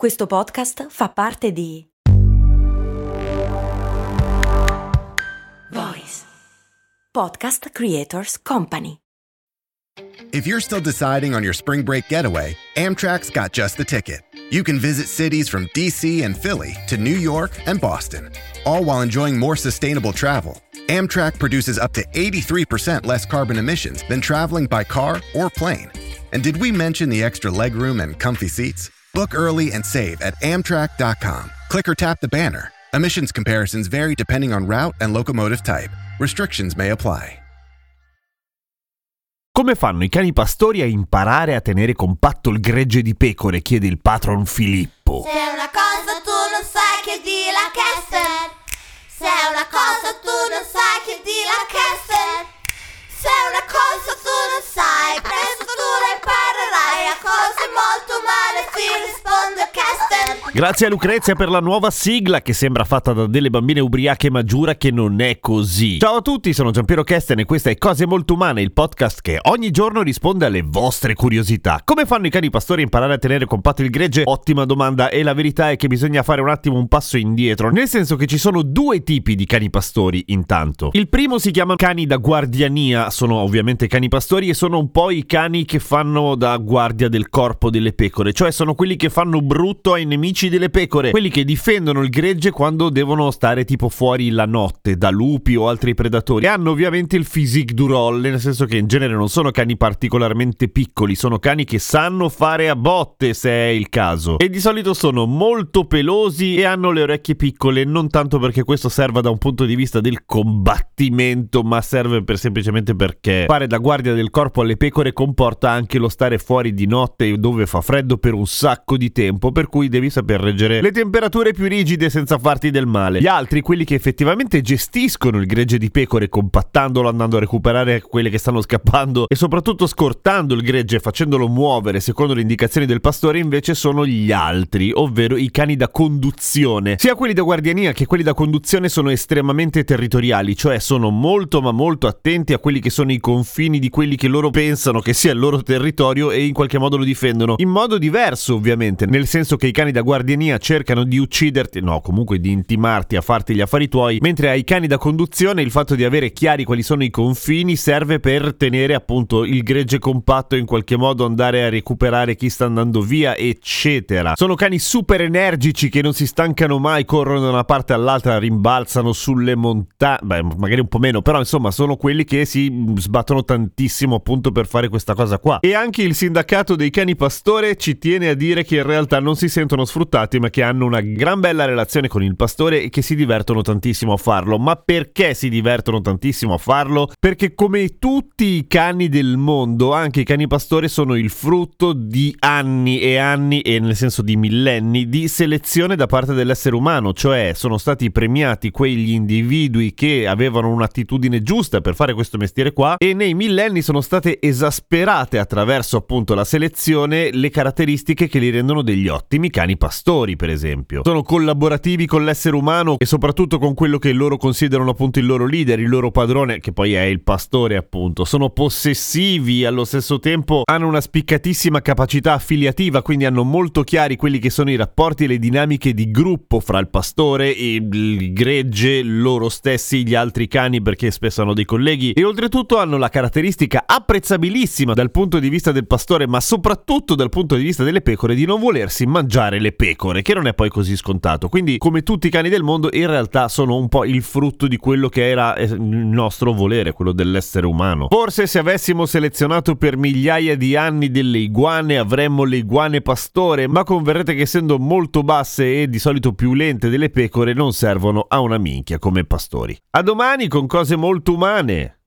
Questo podcast fa parte di Voice Podcast Creators Company. If you're still deciding on your spring break getaway, Amtrak's got just the ticket. You can visit cities from DC and Philly to New York and Boston, all while enjoying more sustainable travel. Amtrak produces up to 83% less carbon emissions than traveling by car or plane. And did we mention the extra legroom and comfy seats? Book early and save at Amtrak.com. Click or tap the banner. Emissions comparisons vary depending on route and locomotive type. Restrictions may apply. Come fanno i cani pastori a imparare a tenere compatto il gregge di pecore? chiede il patron Filippo. Se una cosa male si risponde Kester. Grazie a Lucrezia per la nuova sigla che sembra fatta da delle bambine ubriache ma giura che non è così. Ciao a tutti, sono Giampiero Kesten e questa è Cose Molto Umane, il podcast che ogni giorno risponde alle vostre curiosità. Come fanno i cani pastori a imparare a tenere compatto il gregge? Ottima domanda e la verità è che bisogna fare un attimo un passo indietro, nel senso che ci sono due tipi di cani pastori intanto. Il primo si chiama cani da guardiania, sono ovviamente cani pastori e sono un po' i cani che fanno da guardia del corpo delle pecore, cioè sono quelli che fanno brutto ai nemici delle pecore, quelli che difendono il gregge quando devono stare tipo fuori la notte da lupi o altri predatori. E hanno ovviamente il physique du rôle, nel senso che in genere non sono cani particolarmente piccoli, sono cani che sanno fare a botte se è il caso. E di solito sono molto pelosi e hanno le orecchie piccole, non tanto perché questo serva da un punto di vista del combattimento, ma serve per semplicemente perché fare da guardia del corpo alle pecore comporta anche lo stare fuori di notte dove fa freddo per un sacco di tempo, per cui devi saper reggere le temperature più rigide senza farti del male. Gli altri, quelli che effettivamente gestiscono il gregge di pecore compattandolo, andando a recuperare quelle che stanno scappando e soprattutto scortando il gregge e facendolo muovere secondo le indicazioni del pastore, invece sono gli altri, ovvero i cani da conduzione. Sia quelli da guardiania che quelli da conduzione sono estremamente territoriali, cioè sono molto ma molto attenti a quelli che sono i confini di quelli che loro pensano che sia il loro territorio e in qualche modo lo difendono. In modo diverso, ovviamente, nel senso che i cani da guardiania cercano di ucciderti, no, comunque di intimarti a farti gli affari tuoi, mentre ai cani da conduzione il fatto di avere chiari quali sono i confini serve per tenere appunto il gregge compatto in qualche modo andare a recuperare chi sta andando via, eccetera. Sono cani super energici che non si stancano mai, corrono da una parte all'altra, rimbalzano sulle montagne, beh, magari un po' meno, però insomma sono quelli che si sbattono tantissimo appunto per fare questa cosa qua. E anche il sindacato dei cani pastore ci tiene a dire che in realtà non si sentono sfruttati, ma che hanno una gran bella relazione con il pastore e che si divertono tantissimo a farlo. Ma perché si divertono tantissimo a farlo? Perché come tutti i cani del mondo, anche i cani pastore sono il frutto di anni e anni, e nel senso di millenni, di selezione da parte dell'essere umano, cioè sono stati premiati quegli individui che avevano un'attitudine giusta per fare questo mestiere qua e nei millenni sono state esasperate attraverso appunto la selezione le caratteristiche che li rendono degli ottimi cani pastori, per esempio. Sono collaborativi con l'essere umano e soprattutto con quello che loro considerano appunto il loro leader, il loro padrone, che poi è il pastore appunto. Sono possessivi, allo stesso tempo hanno una spiccatissima capacità affiliativa, quindi hanno molto chiari quelli che sono i rapporti e le dinamiche di gruppo fra il pastore e il gregge, loro stessi, gli altri cani perché spesso hanno dei colleghi e oltretutto hanno la caratteristica apprezzabilissima dal punto di vista del pastore, ma soprattutto dal punto di vista delle pecore di non volersi mangiare le pecore, che non è poi così scontato. Quindi, come tutti i cani del mondo, in realtà sono un po' il frutto di quello che era eh, il nostro volere, quello dell'essere umano. Forse se avessimo selezionato per migliaia di anni delle iguane, avremmo le iguane pastore, ma converrete che essendo molto basse e di solito più lente delle pecore non servono a una minchia come pastori. A domani con cose molto umane.